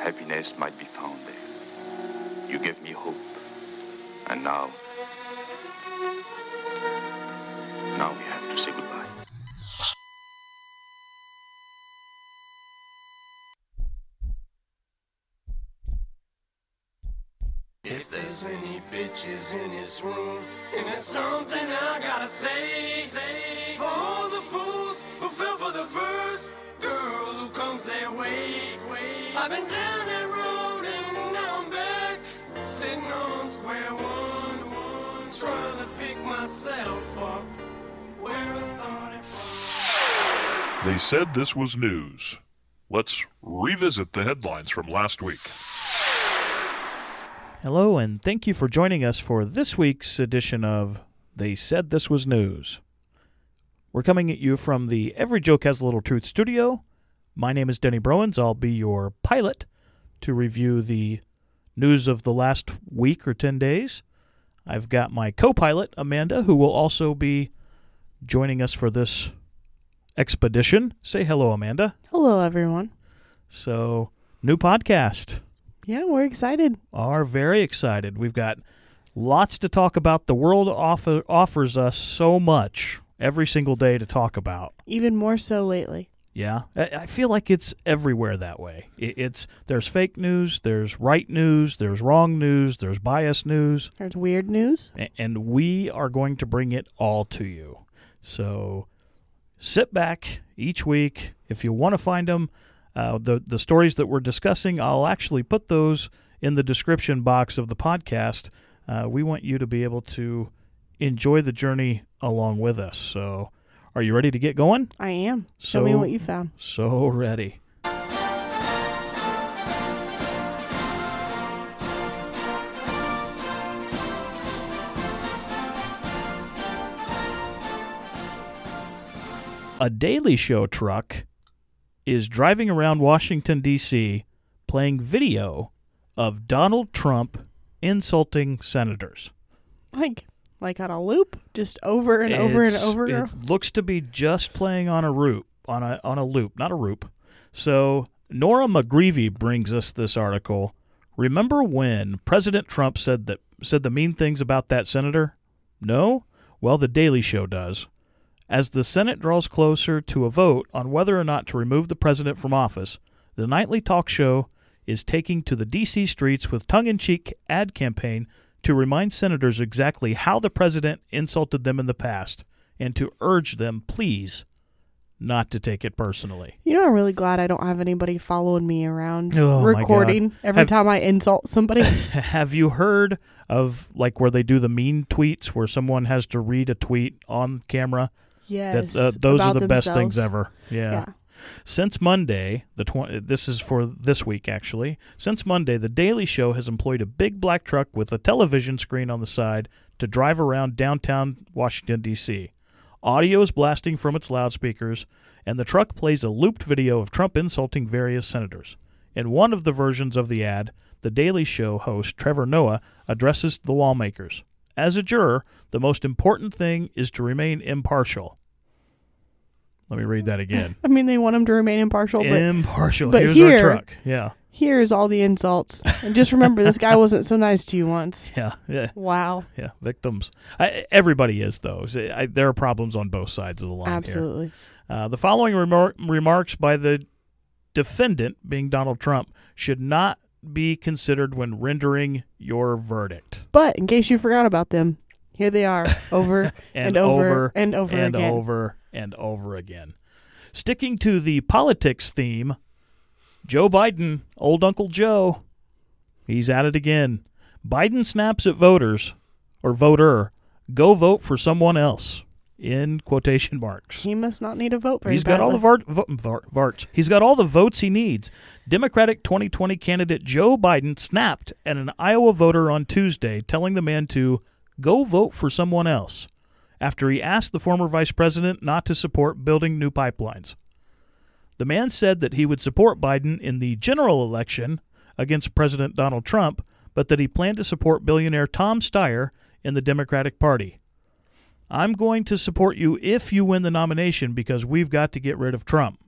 happiness might be found there. You gave me hope. And now. Now we have to say goodbye. If there's any bitches in this room, and there's something I gotta say, They said this was news. Let's revisit the headlines from last week. Hello, and thank you for joining us for this week's edition of They Said This Was News. We're coming at you from the Every Joke Has a Little Truth studio. My name is Denny Browens. I'll be your pilot to review the news of the last week or 10 days. I've got my co pilot, Amanda, who will also be joining us for this expedition. Say hello, Amanda. Hello, everyone. So, new podcast Yeah, we're excited. are very excited. We've got lots to talk about. The world offer, offers us so much every single day to talk about. Even more so lately. Yeah, I, feel like it's everywhere that way. It's there's fake news, there's right news, there's wrong news, there's biased news, There's weird news. and we are going to bring it all to you. So sit back each week. If you want to find them, uh, the the stories that we're discussing, I'll actually put those in the description box of the podcast. Uh, we want you to be able to enjoy the journey along with us. So, are you ready to get going? I am. Show me what you found. So ready. A Daily Show truck is driving around Washington, D.C., playing video of Donald Trump insulting senators. Like, like on a loop, just over and over and over. It looks to be just playing on a loop, on a on a loop, not a roop. So Nora McGreevy brings us this article. Remember when President Trump said that said the mean things about that senator? No? Well, the Daily Show does. As the Senate draws closer to a vote on whether or not to remove the president from office, the nightly talk show is taking to the D.C. streets with tongue in cheek ad campaign to remind senators exactly how the president insulted them in the past and to urge them, please, not to take it personally. You know, I'm really glad I don't have anybody following me around Oh, recording every Have- time I insult somebody. Have you heard of like where they do the mean tweets where someone has to read a tweet on camera? yes. That, uh, those are the best things ever. Yeah. Yeah. Since Monday, the tw- this is for this week actually. Since Monday, the Daily Show has employed a big black truck with a television screen on the side to drive around downtown Washington D.C. Audio is blasting from its loudspeakers, and the truck plays a looped video of Trump insulting various senators. In one of the versions of the ad, the Daily Show host Trevor Noah addresses the lawmakers. As a juror, the most important thing is to remain impartial. Let me read that again. I mean, they want him to remain impartial, but impartial. but Here's here- our truck. Yeah, here's all the insults. And just remember, this guy wasn't so nice to you once. yeah, yeah, Wow. yeah. Victims. I, everybody is though. I, there are problems on both sides of the line here. Absolutely. Uh, the following remar- remarks by the defendant, being Donald Trump, should not be considered when rendering your verdict. But in case you forgot about them, here they are over And, and, over, over and over and again. over and over again. Sticking to the politics theme, Joe Biden, old Uncle Joe, he's at it again. Biden snaps at voters or voter, go vote for someone else. In quotation marks. He must not need a vote very He's got all the vart, vo, varts. He's got all the votes he needs. Democratic 2020 candidate Joe Biden snapped at an Iowa voter on Tuesday, telling the man to go vote for someone else after he asked the former vice president not to support building new pipelines. The man said that he would support Biden in the general election against President Donald Trump, but that he planned to support billionaire Tom Steyer in the Democratic Party. I'm going to support you if you win the nomination because we've got to get rid of Trump.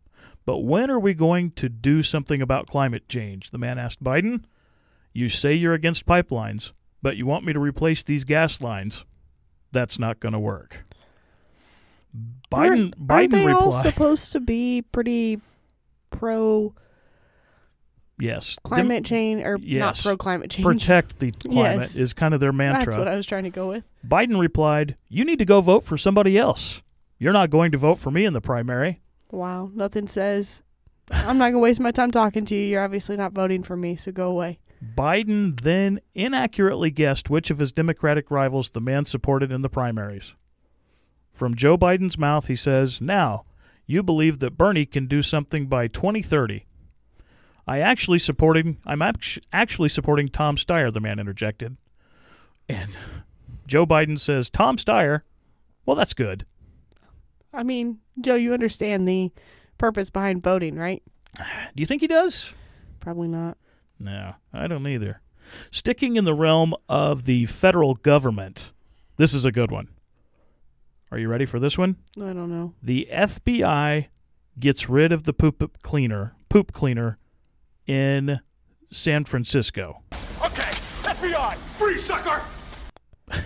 But when are we going to do something about climate change? The man asked Biden. You say you're against pipelines, but you want me to replace these gas lines. That's not going to work. Biden aren't, Biden aren't they all replied, supposed to be pretty pro yes. Dem- climate change or not pro climate change? protect the climate Yes. is kind of their mantra. That's what I was trying to go with. Biden replied, "You need to go vote for somebody else. You're not going to vote for me in the primary." Wow, nothing says I'm not gonna waste my time talking to you. You're obviously not voting for me, so go away. Biden then inaccurately guessed which of his Democratic rivals the man supported in the primaries. From Joe Biden's mouth, he says, Now, you believe that Bernie can do something by 2030. I actually supporting I'm actually supporting Tom Steyer, the man interjected. And Joe Biden says, Tom Steyer, well, that's good. I mean, Joe, you understand the purpose behind voting, right? Do you think he does? Probably not. No, I don't either. Sticking in the realm of the federal government, this is a good one. Are you ready for this one? I don't know. The FBI gets rid of the poop cleaner, poop cleaner in San Francisco. Okay, FBI, free sucker!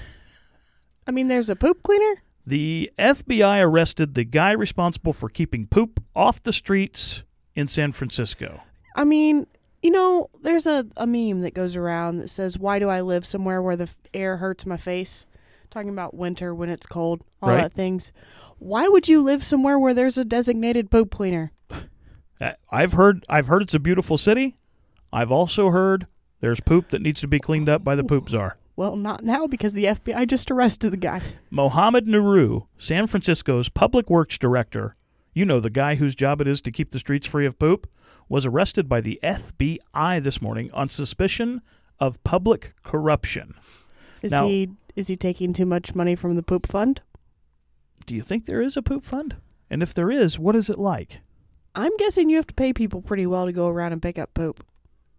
I mean, there's a poop cleaner. The FBI arrested the guy responsible for keeping poop off the streets in San Francisco. I mean, you know, there's a, a meme that goes around that says, "Why do I live somewhere where the air hurts my face?" Talking about winter when it's cold, all Right. that things. Why would you live somewhere where there's a designated poop cleaner? Uh, I've heard I've heard it's a beautiful city. I've also heard there's poop that needs to be cleaned up by the poop czar. Well, not now because the FBI just arrested the guy. Mohammed Nuru, San Francisco's public works director, you know, the guy whose job it is to keep the streets free of poop, was arrested by the FBI this morning on suspicion of public corruption. Is Now- he is he taking too much money from the poop fund? Do you think there is a poop fund? And if there is, what is it like? I'm guessing you have to pay people pretty well to go around and pick up poop.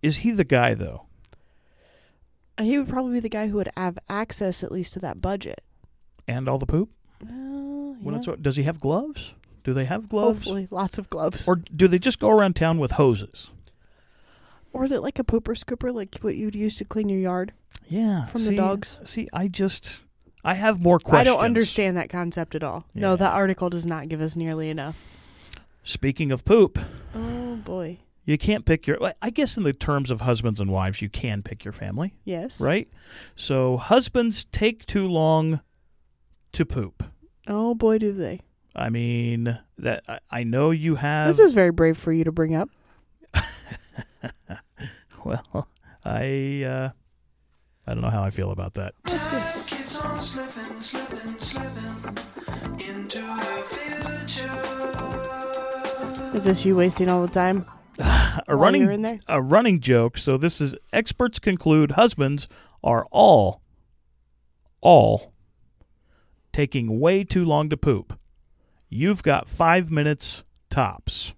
Is he the guy, though? Uh, He would probably be the guy who would have access at least to that budget. And all the poop? Uh, yeah. does he have gloves? Do they have gloves? Hopefully, lots of gloves. Or do they just go around town with hoses? Or is it like a pooper scooper, like what you'd use to clean your yard? Yeah. From the see- dogs? See, I just. I have more questions. I don't understand that concept at all. Yeah. No, that article does not give us nearly enough. Speaking of poop, Oh boy. you can't pick your. I guess in the terms of husbands and wives, you can pick your family, Yes. right? So husbands take too long to poop. Oh boy, do they. I mean, that I, I know you have. This is very brave for you to bring up. well, I uh, I don't know how I feel about that. Keeps on slipping, slipping, slipping into the future. Is this you wasting all the time? A running in there? a running joke. So this is experts conclude husbands are all all taking way too long to poop. You've got 5 minutes tops.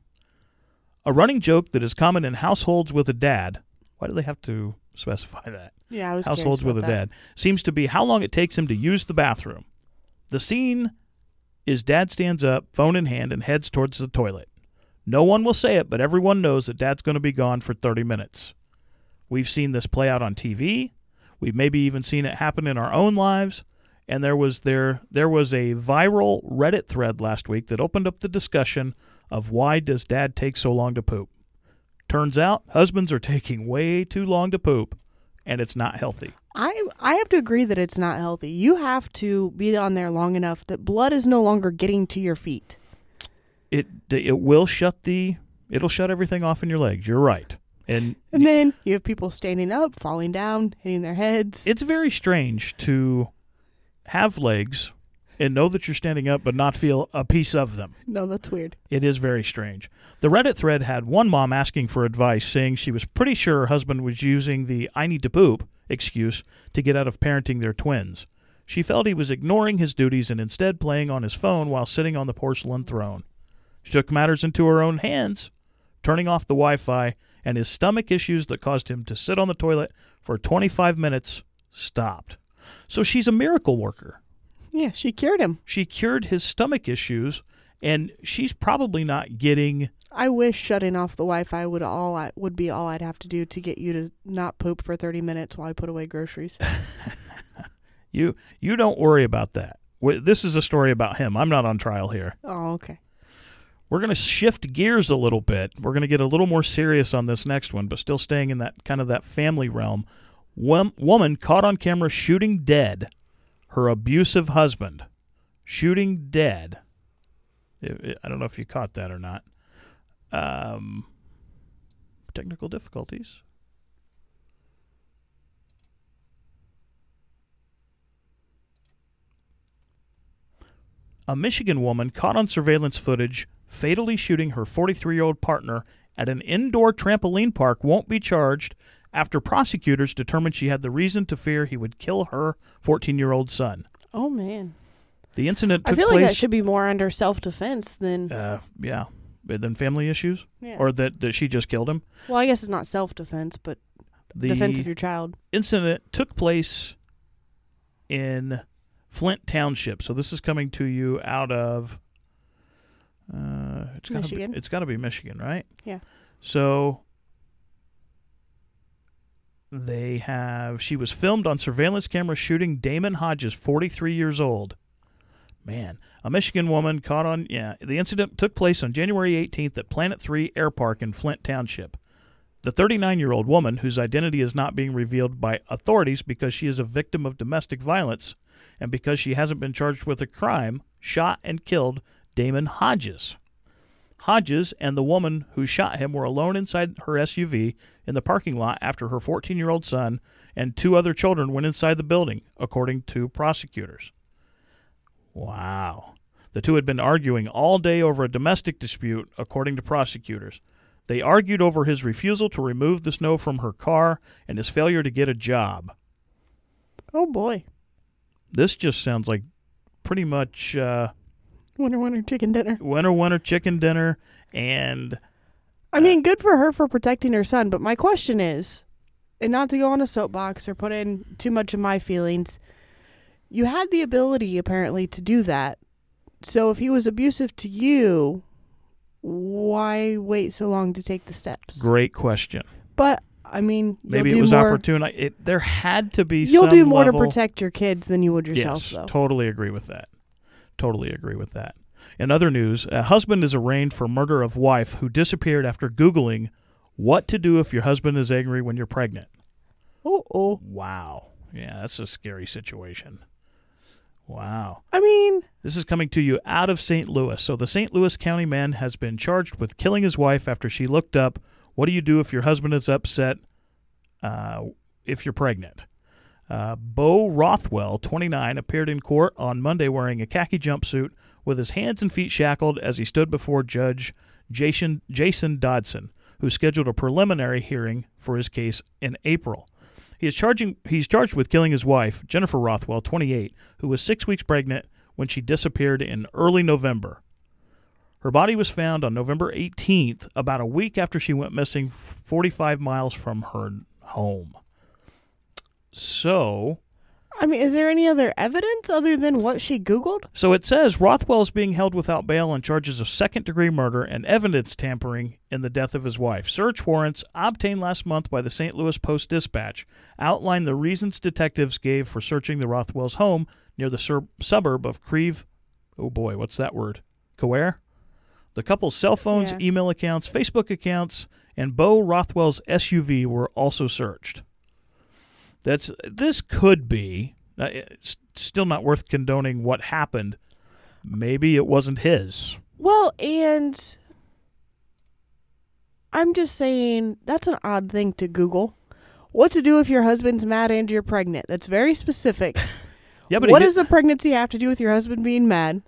A running joke that is common in households with a dad. Why do they have to specify that? Yeah, I was households with a that. dad seems to be how long it takes him to use the bathroom. The scene is dad stands up, phone in hand, and heads towards the toilet. No one will say it, but everyone knows that dad's going to be gone for 30 minutes. We've seen this play out on TV. We've maybe even seen it happen in our own lives. And there was there there was a viral Reddit thread last week that opened up the discussion of why does dad take so long to poop? Turns out husbands are taking way too long to poop and it's not healthy. I I have to agree that it's not healthy. You have to be on there long enough that blood is no longer getting to your feet. It it will shut the it'll shut everything off in your legs. You're right. And And then you have people standing up, falling down, hitting their heads. it's very strange to have legs and know that you're standing up but not feel a piece of them. no, that's weird. It is very strange. The Reddit thread had one mom asking for advice, saying she was pretty sure her husband was using the I need to poop excuse to get out of parenting their twins. She felt he was ignoring his duties and instead playing on his phone while sitting on the porcelain throne. She took matters into her own hands, turning off the Wi Fi, and his stomach issues that caused him to sit on the toilet for 25 minutes stopped. So she's a miracle worker. Yeah, she cured him. She cured his stomach issues and she's probably not getting. I wish shutting off the Wi-Fi would all I would be all I'd have to do to get you to not poop for 30 minutes while I put away groceries. You you don't worry about that. This is a story about him. I'm not on trial here. oh, okay. We're going to shift gears a little bit. We're going to get a little more serious on this next one, but still staying in that kind of that family realm. Wom- woman caught on camera shooting dead her abusive husband. Shooting dead. I I don't know if you caught that or not. Um, technical difficulties. A Michigan woman caught on surveillance footage fatally shooting her 43 year old partner at an indoor trampoline park won't be charged after prosecutors determined she had the reason to fear he would kill her 14 year old son. Oh man. The incident took place. I feel like that should be more under self-defense than uh, yeah, than family issues, Yeah. or that, that she just killed him. Well, I guess it's not self-defense, but The defense of your child. incident took place in Flint Township. So this is coming to you out of uh, it's gotta Michigan. Be, it's got to be Michigan, right? Yeah. So they have she was filmed on surveillance camera shooting Damon Hodges, 43 years old. Man, a Michigan woman caught on yeah, the incident took place on January 18th at Planet 3 Air Park in Flint Township. The 39 year old woman, whose identity is not being revealed by authorities because she is a victim of domestic violence and because she hasn't been charged with a crime, shot and killed Damon Hodges. Hodges and the woman who shot him were alone inside her SUV in the parking lot after her 14 year old son and two other children went inside the building, according to prosecutors. Wow. The two had been arguing all day over a domestic dispute, according to prosecutors. They argued over his refusal to remove the snow from her car and his failure to get a job. Oh boy. This just sounds like pretty much uh, Winter, winter, chicken dinner. winter, winter chicken dinner. And I mean, good for her for protecting her son, but my question is, and not to go on a soapbox or put in too much of my feelings, you had the ability apparently to do that. So if he was abusive to you, why wait so long to take the steps? great question. But I mean, Maybe it was more, opportune. It, there had to be You'll do more level- to protect your kids than you would yourself, yes, though. totally agree with that. Totally agree with that. In other news, a husband is arraigned for murder of wife who disappeared after Googling what to do if your husband is angry when you're pregnant. oh, oh. Wow. Yeah, that's a scary situation. Wow. I mean, This is coming to you out of St. Louis. So, the St. Louis County man has been charged with killing his wife after she looked up, What do you do if your husband is upset uh, if you're pregnant? Uh, Bo Rothwell, 29, appeared in court on Monday wearing a khaki jumpsuit with his hands and feet shackled as he stood before Judge Jason, Jason Dodson, who scheduled a preliminary hearing for his case in April. He is charging. He's charged with killing his wife, Jennifer Rothwell, 28, who was six weeks pregnant when she disappeared in early November. Her body was found on November 18th, about a week after she went missing, 45 miles from her home. So, I mean, is there any other evidence other than what she Googled? so it says Rothwell is being held without bail on charges of second-degree murder and evidence tampering in the death of his wife. Search warrants obtained last month by the St. Louis Post Dispatch outline the reasons detectives gave for searching the Rothwell's home near the sur- suburb of Creve. Oh boy, what's that word? Coare? The couple's cell phones, Yeah. email accounts, Facebook accounts, and Bo Rothwell's SUV were also searched. That's this could be uh, still not worth condoning what happened. Maybe it wasn't his. Well, and I'm just saying that's an odd thing to Google. What to do if your husband's mad and you're pregnant? That's very specific. Yeah, but what does did- the pregnancy have to do with your husband being mad?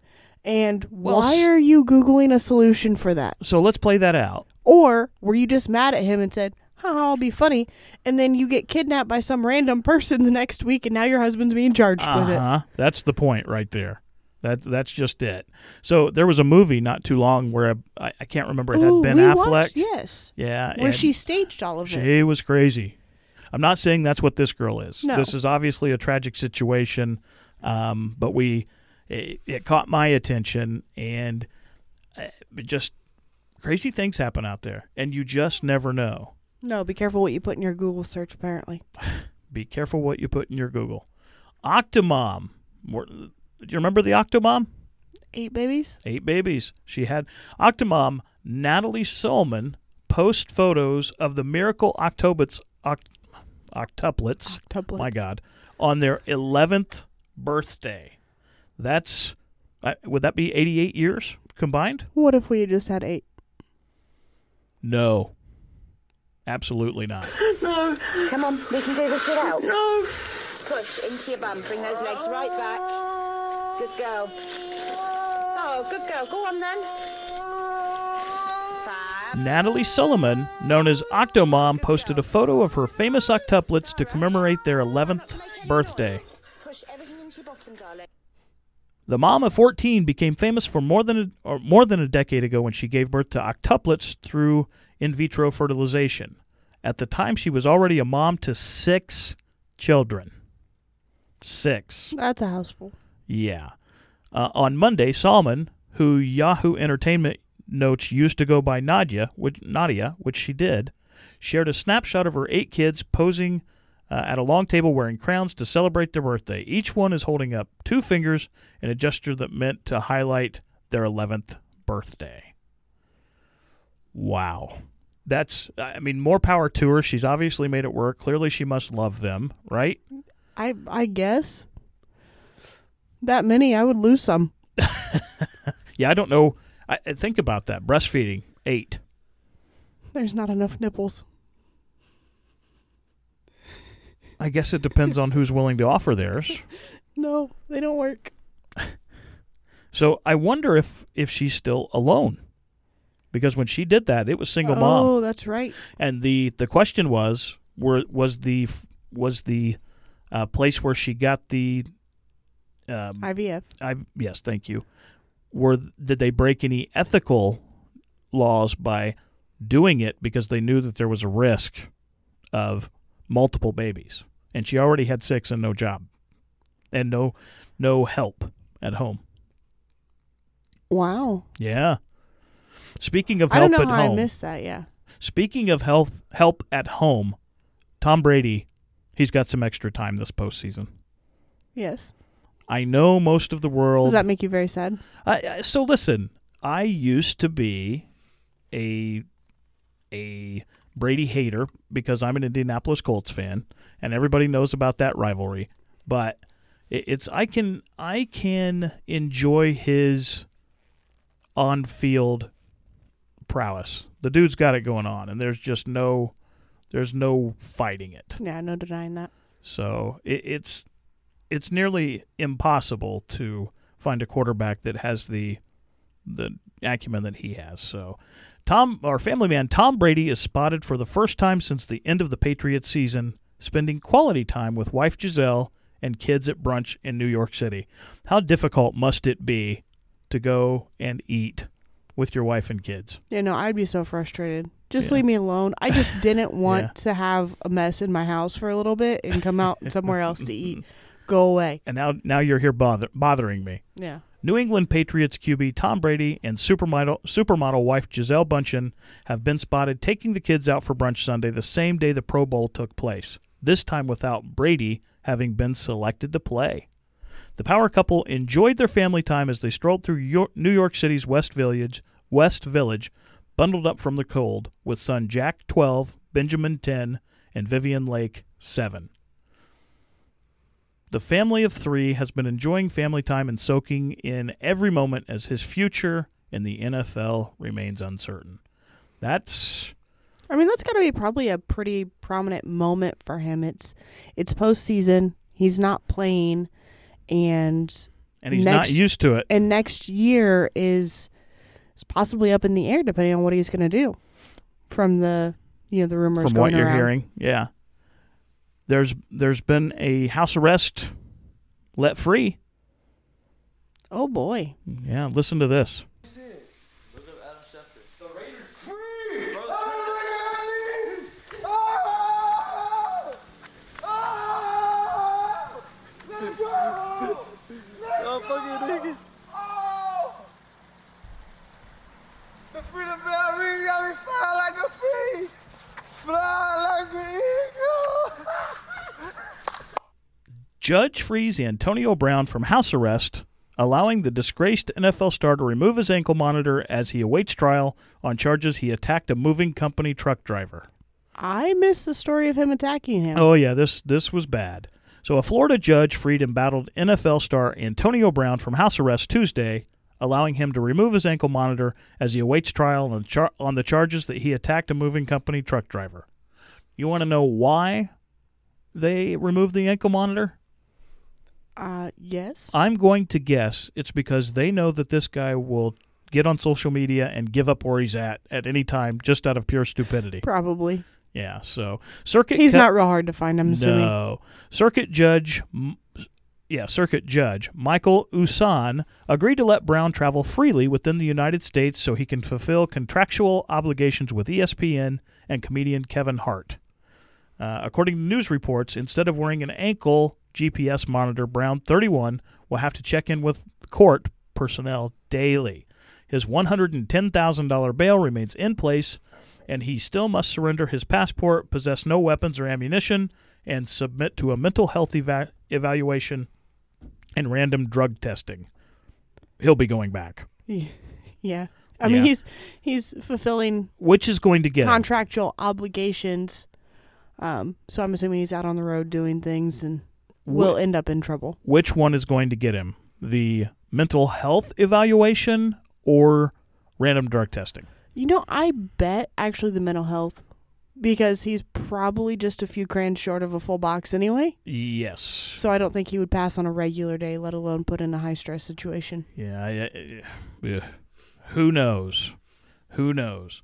And Well, why are you Googling a solution for that? so let's play that out. Or were you just mad at him and said, I'll be funny, and then you get kidnapped by some random person the next week and now your husband's being charged with it? Uh-huh. That's the point right there. That that's just it. So there was a movie not too long where I, I can't remember it had Ooh, Ben Affleck. watched- yes. Yeah, Where she staged all of it. she was crazy. I'm not saying that's what this girl is. No. This is obviously a tragic situation, um, but we it, it caught my attention and uh, just crazy things happen out there, and you just never know. No, be careful what you put in your Google search. Apparently, Be careful what you put in your Google. Octomom. Do you remember the Octomom? eight babies. Eight babies. She had Octomom Natalie Solman post photos of the miracle octoblets, oct- octuplets. Octuplets. My God, on their eleventh birthday. That's uh, would that be eighty-eight years combined? What if we had just had eight? No, absolutely not. No, Come on, we can do this without. no. Push into your bum. Bring those legs right back. Good girl. Oh, good girl. Go on then. Fab. Natalie Solomon, known as Octomom, posted a photo of her famous octuplets to commemorate their 11th birthday. Push everything into your bottom, darling. The mom of 14 became famous for more than a, or more than a decade ago when she gave birth to octuplets through in vitro fertilization. At the time, she was already a mom to six children. Six. That's a houseful. Yeah. Uh, on Monday, Salman, who Yahoo Entertainment notes used to go by Nadia, which, Nadia, which she did, shared a snapshot of her eight kids posing uh, at a long table wearing crowns to celebrate their birthday. Each one is holding up two fingers in a gesture that meant to highlight their 11th birthday. Wow. That's, I mean, more power to her. She's obviously made it work. Clearly, she must love them, right? I I guess that many, I would lose some. Yeah, I don't know. I, I think about that. Breastfeeding, eight. There's not enough nipples. I guess it depends on who's willing to offer theirs. No, they don't work. So I wonder if if she's still alone, because when she did that, it was single mom, Oh, that's right. and the the question was, were was the was the uh, place where she got the um, IVF. I yes, thank you. Were did they break any ethical laws by doing it because they knew that there was a risk of multiple babies, and she already had six and no job, and no no help at home. Wow. Yeah. Speaking of I don't help know at how home, I missed that. Yeah. speaking of health help at home, Tom Brady, he's got some extra time this postseason. Yes. I know most of the world. Does that make you very sad? I- so listen, I used to be a a Brady hater because I'm an Indianapolis Colts fan, and everybody knows about that rivalry. But it's I can I can enjoy his on field prowess. The dude's got it going on, and there's just no there's no fighting it. Yeah, no denying that. So it, it's it's nearly impossible to find a quarterback that has the the acumen that he has. So Tom, our family man Tom Brady, is spotted for the first time since the end of the Patriots season, spending quality time with wife Gisele and kids at brunch in New York City. How difficult must it be to go and eat with your wife and kids? Yeah, no, I'd be so frustrated. Just Yeah. leave me alone. I just didn't want Yeah. to have a mess in my house for a little bit and come out somewhere else to eat. Go away. And now now you're here bother, bothering me. Yeah. New England Patriots QB Tom Brady and supermodel, supermodel wife Gisele Bundchen have been spotted taking the kids out for brunch Sunday, the same day the Pro Bowl took place, this time without Brady having been selected to play. The power couple enjoyed their family time as they strolled through Yor- New York City's West Village, West Village, bundled up from the cold, with son Jack 12, Benjamin 10, and Vivian Lake 7. The family of three has been enjoying family time and soaking in every moment as his future in the NFL remains uncertain. That's I mean, that's got to be probably a pretty prominent moment for him. It's it's postseason. He's not playing, and and he's Next- not used to it. and next year is is possibly up in the air depending on what he's going to do. From the you know the rumors From what you're around. hearing, yeah. There's there's been a house arrest let free. Oh boy. Yeah, listen to this. Free! Oh my God! Oh! Oh! Let's go! Let's go! Oh! The freedom bell ring got me flying like a free. Flying like an eagle. Judge frees Antonio Brown from house arrest, allowing the disgraced NFL star to remove his ankle monitor as he awaits trial on charges he attacked a moving company truck driver. I missed the story of him attacking him. Oh yeah, this this was bad. So a Florida judge freed embattled NFL star Antonio Brown from house arrest Tuesday, allowing him to remove his ankle monitor as he awaits trial on the, char- on the charges that he attacked a moving company truck driver. You want to know why they removed the ankle monitor? Uh, yes. I'm going to guess it's because they know that this guy will get on social media and give up where he's at at any time just out of pure stupidity. Probably. Yeah, so circuit He's Ca- not real hard to find, I'm assuming. No. Circuit Judge M- yeah, Circuit Judge Michael Usan agreed to let Brown travel freely within the United States so he can fulfill contractual obligations with ESPN and comedian Kevin Hart. Uh, according to news reports, instead of wearing an ankle GPS monitor, Brown, 31, will have to check in with court personnel daily. His $110,000 bail remains in place, and he still must surrender his passport, possess no weapons or ammunition, and submit to a mental health eva- evaluation and random drug testing. He'll be going back, Yeah. I mean, Yeah. he's he's fulfilling which is going to get him. contractual obligations. Um, so I'm assuming he's out on the road doing things and will end up in trouble. which one is going to get him the mental health evaluation or random drug testing You know, I bet actually the mental health because he's probably just a few grand short of a full box anyway. yes So I don't think he would pass on a regular day, let alone put in a high stress situation. yeah, I- I- yeah. who knows who knows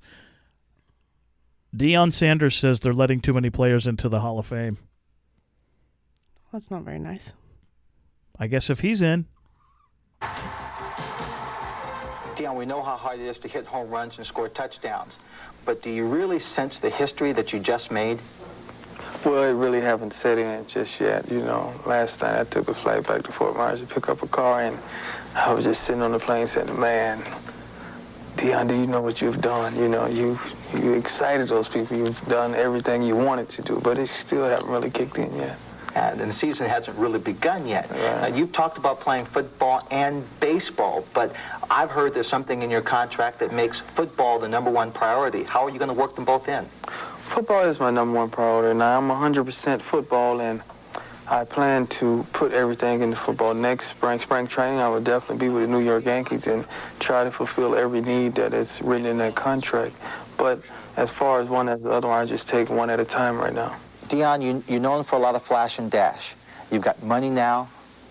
Deion Sanders says they're letting too many players into the Hall of Fame. That's not very nice. I guess if he's in, Deion, we know how hard it is to hit home runs and score touchdowns, but do you really sense the history that you just made? Well, it really haven't set in just yet. You know, last night I took a flight back to Fort Myers to pick up a car, and I was just sitting on the plane saying, man, Deion, do you know what you've done? You know, you you excited those people. You've done everything you wanted to do, but it still haven't really kicked in yet. And the season hasn't really begun yet. Right. Now, you've talked about playing football and baseball, but I've heard there's something in your contract that makes football the number one priority. How are you going to work them both in? Football is my number one priority. Now I'm 100% football, and I plan to put everything into football. Next spring, spring training, I will definitely be with the New York Yankees and try to fulfill every need that is written in that contract. But as far as one as the other one, I just take one at a time right now. Deion, you, you're known for a lot of flash and dash. You've got money now.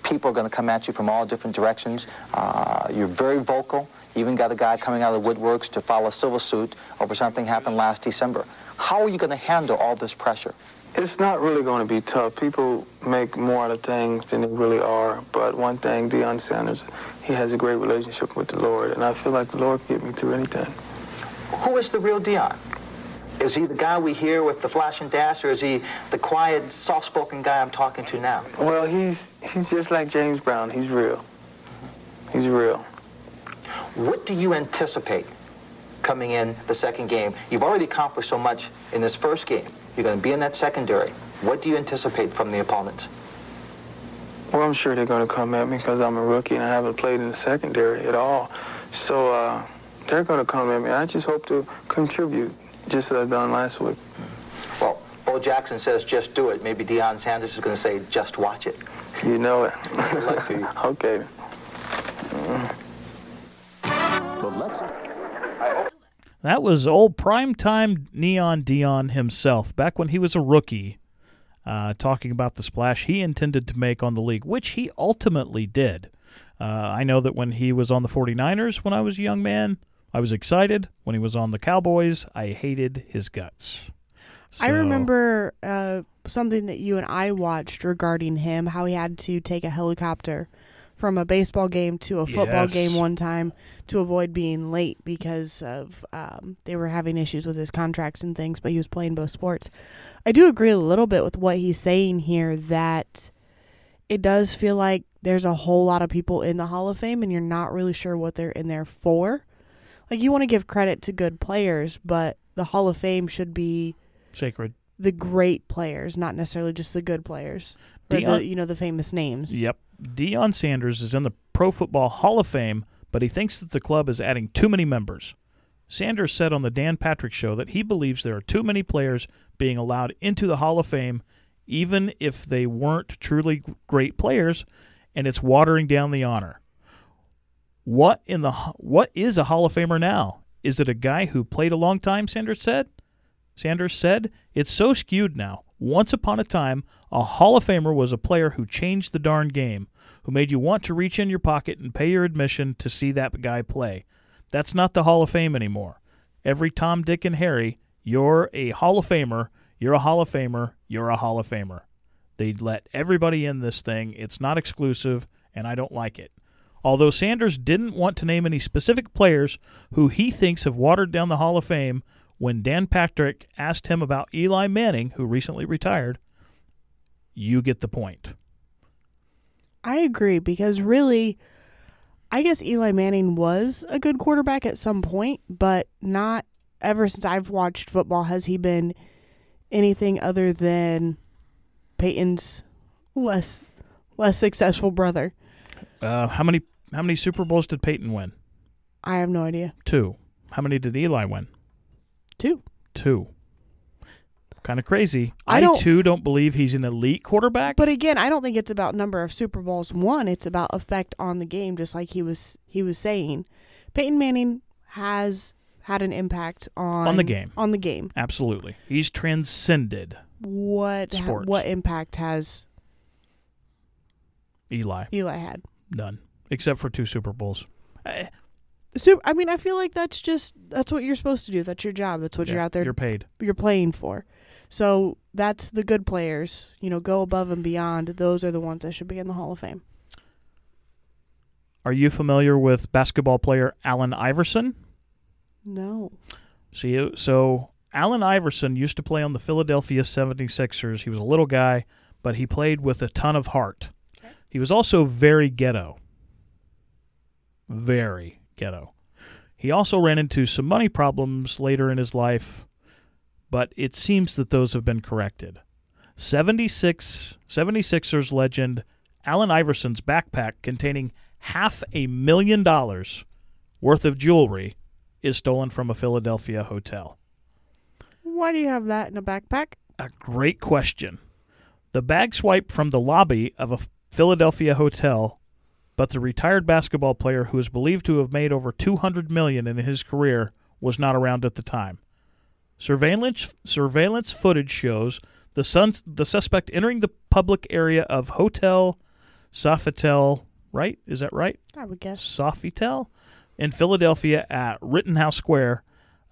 People are going to come at you from all different directions. Uh, you're very vocal. You even got a guy coming out of the woodworks to file a civil suit over something happened last December. How are you going to handle all this pressure? It's not really going to be tough. People make more out of things than they really are. But one thing, Deion Sanders, he has a great relationship with the Lord, and I feel like the Lord can get me through anything. Who is the real Deion? Is he the guy we hear with the flash and dash, or is he the quiet, soft-spoken guy I'm talking to now? Well, he's he's just like James Brown. He's real. He's real. What do you anticipate coming in the second game? You've already accomplished so much in this first game. You're going to be in that secondary. What do you anticipate from the opponents? Well, I'm sure they're going to come at me because I'm a rookie and I haven't played in the secondary at all. So uh, they're going to come at me. I just hope to contribute, just as I've done last week. Well, Bo Jackson says just do it. Maybe Deion Sanders is going to say just watch it. You know it. Good luck to you. okay. That was old primetime Neon Deion himself, back when he was a rookie, uh, talking about the splash he intended to make on the league, which he ultimately did. Uh, I know that when he was on the 49ers when I was a young man, I was excited. When he was on the Cowboys, I hated his guts. I remember uh, something that you and I watched regarding him, how he had to take a helicopter from a baseball game to a football Yes. game one time to avoid being late because of um, they were having issues with his contracts and things, but he was playing both sports. I do agree a little bit with what he's saying here that it does feel like there's a whole lot of people in the Hall of Fame and you're not really sure what they're in there for. Like you want to give credit to good players, but the Hall of Fame should be Sacred. the great players, not necessarily just the good players. Or Deion- the you know the famous names. Yep. Deion Sanders is in the Pro Football Hall of Fame, but he thinks that the club is adding too many members. Sanders said on the Dan Patrick Show that he believes there are too many players being allowed into the Hall of Fame, even if they weren't truly great players, and it's watering down the honor. What in the what is a Hall of Famer now? Is it a guy who played a long time? Sanders said. Sanders said, It's so skewed now. Once upon a time, a Hall of Famer was a player who changed the darn game, who made you want to reach in your pocket and pay your admission to see that guy play. That's not the Hall of Fame anymore. Every Tom, Dick, and Harry, you're a Hall of Famer, you're a Hall of Famer, you're a Hall of Famer. They let everybody in this thing. It's not exclusive, and I don't like it. Although Sanders didn't want to name any specific players who he thinks have watered down the Hall of Fame, when Dan Patrick asked him about Eli Manning, who recently retired, you get the point. I agree because really, I guess Eli Manning was a good quarterback at some point, but not ever since I've watched football has he been anything other than Peyton's less less successful brother. Uh, how many how many Super Bowls did Peyton win? I have no idea. Two. How many did Eli win? Two. Two. Kind of crazy. I I, don't- too don't believe he's an elite quarterback. But again, I don't think it's about number of Super Bowls won. It's about effect on the game, just like he was he was saying. Peyton Manning has had an impact on On the game. On the game. Absolutely, he's transcended What ha- Sports. what impact has Eli. Eli had? None, except for two Super Bowls. Eh, So I mean, I feel like that's just that's what you're supposed to do. That's your job. That's what you're out there. You're paid. you're playing for. So that's the good players. You know, go above and beyond. Those are the ones that should be in the Hall of Fame. Are you familiar with basketball player Allen Iverson? No. See, so Allen Iverson used to play on the Philadelphia 76ers. He was a little guy, but he played with a ton of heart. He was also very ghetto. Very ghetto. He also ran into some money problems later in his life, but it seems that those have been corrected. 76 76ers legend Allen Iverson's backpack containing half a million dollars worth of jewelry is stolen from a Philadelphia hotel? Why do you have that in a backpack? A great question. The bag swiped from the lobby of a Philadelphia hotel, but the retired basketball player who is believed to have made over 200 million in his career was not around at the time. Surveillance surveillance footage shows the sun, the suspect entering the public area of Hotel Sofitel, right? Is that right? I would guess. Sofitel in Philadelphia at Rittenhouse Square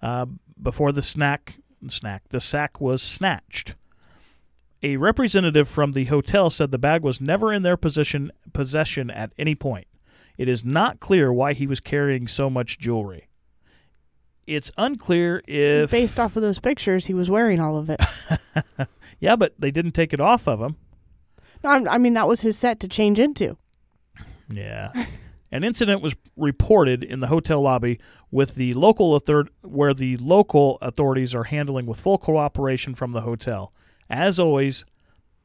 uh, before the snack snack the sack was snatched. A representative from the hotel said the bag was never in their position possession at any point. It is not clear why he was carrying so much jewelry. It's unclear if Based off of those pictures, he was wearing all of it. yeah, but they didn't take it off of him. No, I mean, that was his set to change into. Yeah. An incident was reported in the hotel lobby with the local author- where the local authorities are handling with full cooperation from the hotel. As always,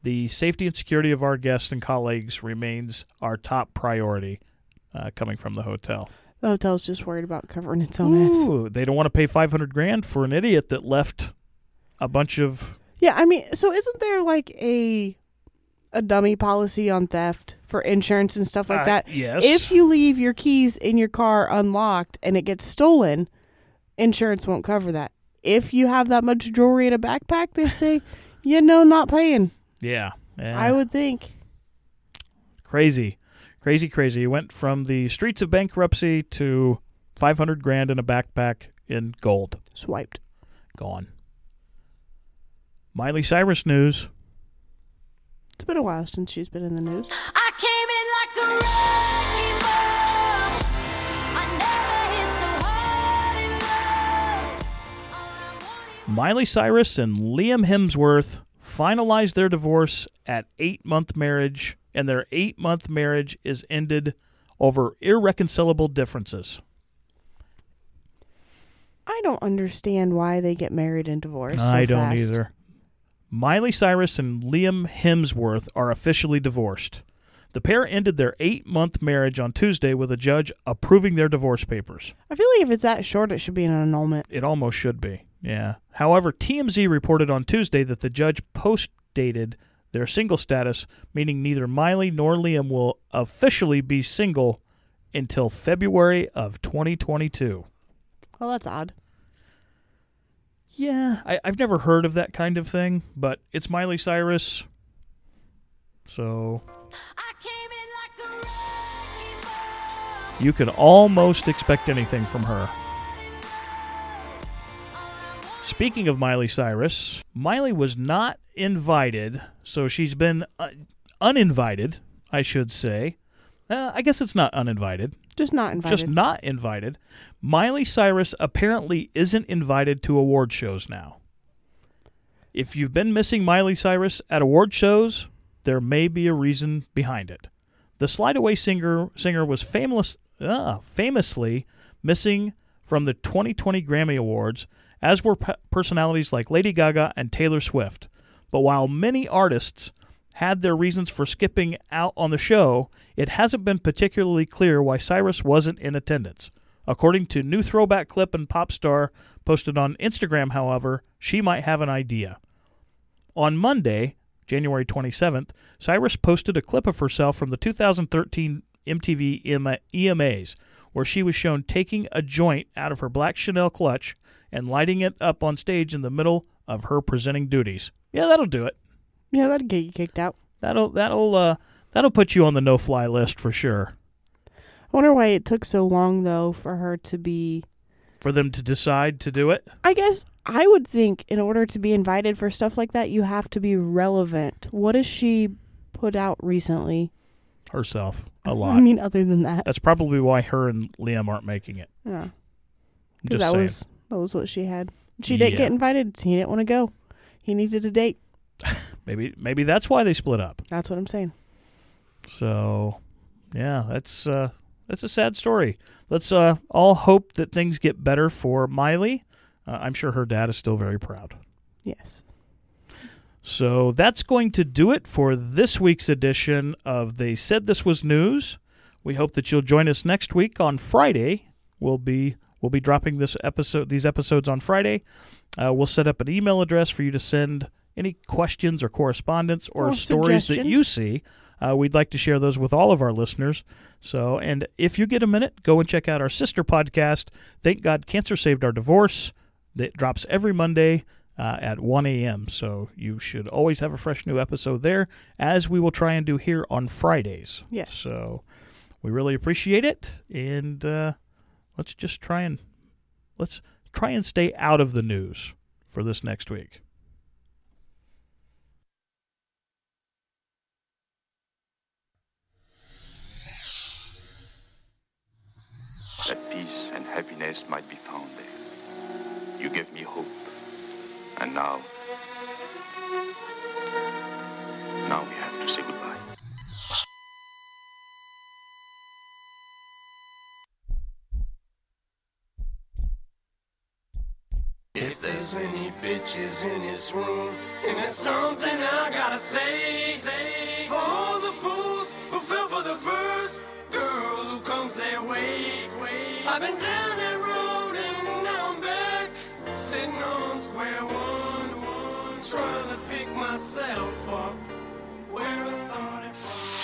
the safety and security of our guests and colleagues remains our top priority uh, coming from the hotel. The hotel's just worried about covering its own ass. Ooh, they don't want to pay 500 grand for an idiot that left a bunch of Yeah, I mean, so isn't there like a a dummy policy on theft for insurance and stuff like Uh, that? yes. If you leave your keys in your car unlocked and it gets stolen, insurance won't cover that. If you have that much jewelry in a backpack, they say, you know, not paying. yeah, yeah. I eh. would think. crazy, crazy, crazy. He went from the streets of bankruptcy to 500 grand in a backpack in gold. Swiped. Gone. Miley Cyrus news. It's been a while since she's been in the news. Miley Cyrus and Liam Hemsworth finalized their divorce at eight month marriage, and their eight month marriage is ended over irreconcilable differences. I don't understand why they get married and divorced. so I don't fast. either. Miley Cyrus and Liam Hemsworth are officially divorced. The pair ended their eight month marriage on Tuesday with a judge approving their divorce papers. I feel like if it's that short, it should be an annulment. It almost should be, yeah. However, TMZ reported on Tuesday that the judge post dated their single status, meaning neither Miley nor Liam will officially be single until February of 2022. Well, that's odd. Yeah, I, I've never heard of that kind of thing, but it's Miley Cyrus. So you can almost expect anything from her. Speaking of Miley Cyrus, Miley was not invited, so she's been uh, uninvited, I should say. Uh, I guess it's not uninvited. Just not invited. Just not invited. Miley Cyrus apparently isn't invited to award shows now. If you've been missing Miley Cyrus at award shows, there may be a reason behind it. The Slide Away singer singer was famous, uh, famously missing from the 2020 Grammy Awards, as were pe- personalities like Lady Gaga and Taylor Swift. But while many artists had their reasons for skipping out on the show, it hasn't been particularly clear why Cyrus wasn't in attendance. According to new throwback clip and pop star posted on Instagram, however, she might have an idea. On Monday, January 27th, Cyrus posted a clip of herself from the 2013 MTV EMA EMAs, where she was shown taking a joint out of her black Chanel clutch and lighting it up on stage in the middle of her presenting duties. Yeah, that'll do it. Yeah, that'll get you kicked out. That'll that'll uh that'll put you on the no-fly list for sure. I wonder why it took so long though for her to be. For them to decide to do it. I guess I would think in order to be invited for stuff like that, you have to be relevant. What has she put out recently? herself a lot. I mean, other than that, That's probably why her and Liam aren't making it. yeah, just that saying. was that was what she had. She didn't Yeah. get invited. He didn't want to go. He needed a date. Maybe maybe that's why they split up. That's what I'm saying. So, yeah, that's uh that's a sad story. Let's uh all hope that things get better for Miley. Uh, I'm sure her dad is still very proud. Yes. So that's going to do it for this week's edition of They Said This Was News. We hope that you'll join us next week on Friday. We'll be we'll be dropping this episode these episodes on Friday. Uh, we'll set up an email address for you to send any questions or correspondence or, Or stories that you see. Uh, we'd like to share those with all of our listeners. So, and if you get a minute, go and check out our sister podcast. Thank God, Cancer Saved Our Divorce. That drops every Monday uh, at 1 a.m. So you should always have a fresh new episode there, as we will try and do here on Fridays. Yes. So we really appreciate it, and uh, let's just try and let's try and stay out of the news for this next week. That peace and happiness might be found there. You gave me hope. And now. Now we have to say goodbye. If there's any bitches in this room, and there's something I gotta say, say for all the fools who fell for the first girl who comes their way. I've been down that road and now I'm back, sitting on square one, one, trying to pick myself up.